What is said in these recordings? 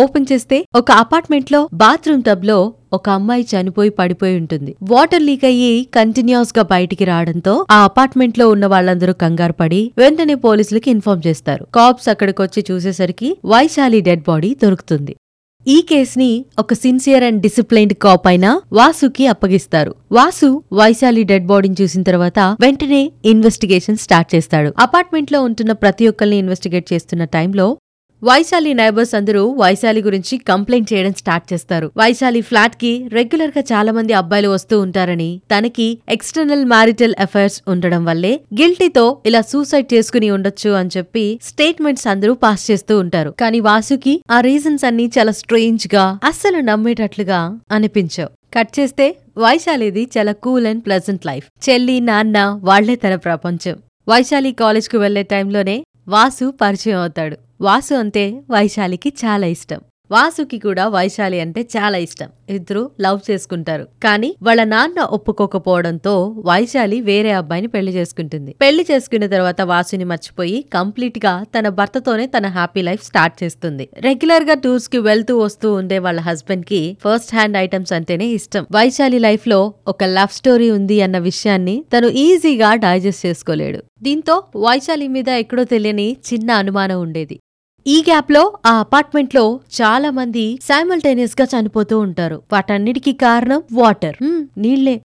Open చేస్తే ఒక అపార్ట్మెంట్లో బాత్రూమ్ టబ్లో ఒక అమ్మాయి చనిపోయి పడిపోయి ఉంటుంది. వాటర్ లీక్ అయ్యి కంటిన్యూస్గా బయటికి రావడంతో ఆ అపార్ట్మెంట్లో ఉన్న వాళ్ళందరూ కంగారు పడి వెంటనే పోలీసులకి ఇన్ఫార్మ్ చేస్తారు. కాప్స్ అక్కడికి వచ్చి చూసేసరికి వైశాలి డెడ్ బాడీ దొరుకుతుంది. ఈ కేసుని ఒక సిన్సియర్ అండ్ డిసిప్లైన్డ్ కాప్ అయిన వాసుకి అప్పగిస్తారు. వాసు వైశాలి డెడ్ బాడీని చూసిన తర్వాత వెంటనే ఇన్వెస్టిగేషన్ స్టార్ట్ చేస్తాడు. అపార్ట్మెంట్లో ఉంటున్న ప్రతి ఒక్కరిని ఇన్వెస్టిగేట్ చేస్తున్న టైంలో వైశాలి నైబర్స్ అందరూ వైశాలి గురించి కంప్లైంట్ చేయడం స్టార్ట్ చేస్తారు. వైశాలి ఫ్లాట్కి రెగ్యులర్గా చాలా మంది అబ్బాయిలు వస్తూ ఉంటారని తనకి ఎక్స్టర్నల్ మ్యారిటల్ అఫైర్స్ ఉండడం వల్లే గిల్టీతో ఇలా సూసైడ్ చేసుకుని ఉండొచ్చు అని చెప్పి స్టేట్మెంట్స్ అందరూ పాస్ చేస్తూ ఉంటారు. కానీ వాసుకి ఆ రీజన్స్ అన్ని చాలా స్ట్రేంజ్గా అస్సలు నమ్మేటట్లుగా అనిపించవు. కట్ చేస్తే వైశాలిది చాలా కూల్ అండ్ ప్లెజెంట్ లైఫ్ చెల్లి నాన్న వాళ్ళే తన ప్రపంచం. వైశాలి కాలేజ్కు వెళ్ళే టైంలోనే వాసు పరిచయం అవుతాడు. వాసు అంటే వైశాలికి చాలా ఇష్టం. వాసుకి కూడా వైశాలి అంటే చాలా ఇష్టం. ఇద్దరు లవ్ చేసుకుంటారు. కానీ వాళ్ళ నాన్న ఒప్పుకోకపోవడంతో వైశాలి వేరే అబ్బాయిని పెళ్ళి చేసుకుంటుంది. పెళ్ళి చేసుకున్న తర్వాత వాసుని మర్చిపోయి కంప్లీట్గా తన భర్తతోనే తన హ్యాపీ లైఫ్ స్టార్ట్ చేస్తుంది. రెగ్యులర్గా టూర్స్కి వెళ్తూ వస్తూ ఉండే వాళ్ళ హస్బెండ్కి ఫస్ట్ హ్యాండ్ ఐటమ్స్ అంటేనే ఇష్టం. వైశాలి లైఫ్లో ఒక లవ్ స్టోరీ ఉంది అన్న విషయాన్ని తను ఈజీగా డైజెస్ట్ చేసుకోలేడు. దీంతో వైశాలి మీద ఎక్కడో తెలియని చిన్న అనుమానం ఉండేది. ఈ గ్యాప్లో ఆ అపార్ట్మెంట్లో చాలా మంది సైమల్టేనియస్గా చనిపోతూ ఉంటారు. వాటన్నిటికీ కారణం వాటర్. నీళ్ళే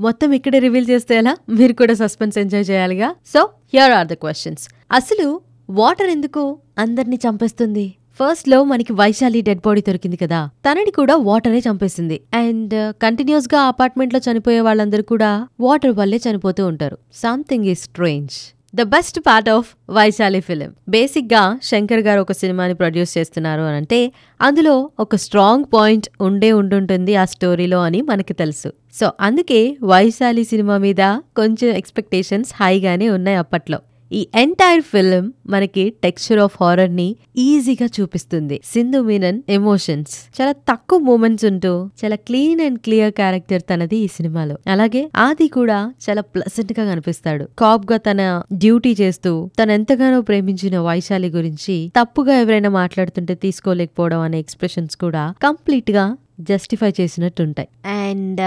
మొత్తం ఇక్కడే రివీల్ చేస్తే ఎలా? మీరు కూడా సస్పెన్స్ ఎంజాయ్ చేయాలిగా? So here are the questions అసలు వాటర్ ఎందుకు అందరినీ చంపేస్తుంది? ఫస్ట్లో మనకి వైశాలి డెడ్ బాడీ దొరికింది కదా. తనని కూడా వాటరే చంపేసింది. అండ్ కంటిన్యూస్ uh, గా అపార్ట్మెంట్లో చనిపోయే వాళ్ళందరూ కూడా వాటర్ వల్లే చనిపోతూ ఉంటారు. Something is strange the best part of Vaishali film బేసిక్గా శంకర్ గారు ఒక సినిమాని ప్రొడ్యూస్ చేస్తున్నారు అని అంటే అందులో ఒక స్ట్రాంగ్ పాయింట్ ఉండే ఉండుంటుంది ఆ స్టోరీలో అని మనకి తెలుసు. సో అందుకే వైశాలి సినిమా మీద కొంచెం ఎక్స్పెక్టేషన్స్ హైగానే ఉన్నాయి అప్పట్లో. ఈ ఎంటైర్ ఫిల్మ్ మనకి టెక్స్చర్ ఆఫ్ హారర్ని ఈజీగా చూపిస్తుంది. సింధు మీనన్ ఎమోషన్స్ చాలా తక్కువ మూమెంట్స్ ఉంటూ చాలా క్లీన్ అండ్ క్లియర్ క్యారెక్టర్ తనది ఈ సినిమాలో. అలాగే ఆది కూడా చాలా ప్లసెంట్గా కనిపిస్తాడు. కాప్గా తన డ్యూటీ చేస్తూ తను ఎంతగానో ప్రేమించిన వైశాలి గురించి తప్పుగా ఎవరైనా మాట్లాడుతుంటే తీసుకోలేకపోవడం అనే ఎక్స్ప్రెషన్స్ కూడా కంప్లీట్గా జస్టిఫై చేసినట్టుంటాయి. అండ్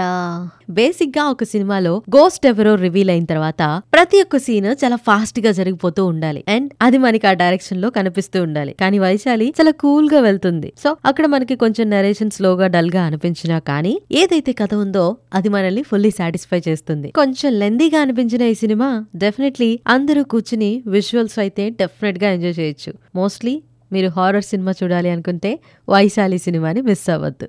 బేసిక్గా ఒక సినిమాలో గోస్ట్ ఎవరో రివీల్ అయిన తర్వాత ప్రతి ఒక్క సీన్ చాలా ఫాస్ట్గా జరిగిపోతూ ఉండాలి. అండ్ అది మనకి ఆ డైరెక్షన్లో కనిపిస్తూ ఉండాలి. కానీ వైశాలి చాలా కూల్గా వెళ్తుంది. సో అక్కడ మనకి కొంచెం నరేషన్ స్లోగా డల్గా అనిపించినా కానీ ఏదైతే కథ ఉందో అది మనల్ని ఫుల్లీ సాటిస్ఫై చేస్తుంది. కొంచెం లెందీగా అనిపించిన ఈ సినిమా డెఫినెట్లీ అందరూ కూర్చుని విజువల్స్ అయితే డెఫినెట్గా ఎంజాయ్ చేయొచ్చు. మోస్ట్లీ మీరు హారర్ సినిమా చూడాలి అనుకుంటే వైశాలి సినిమాని మిస్ అవ్వద్దు.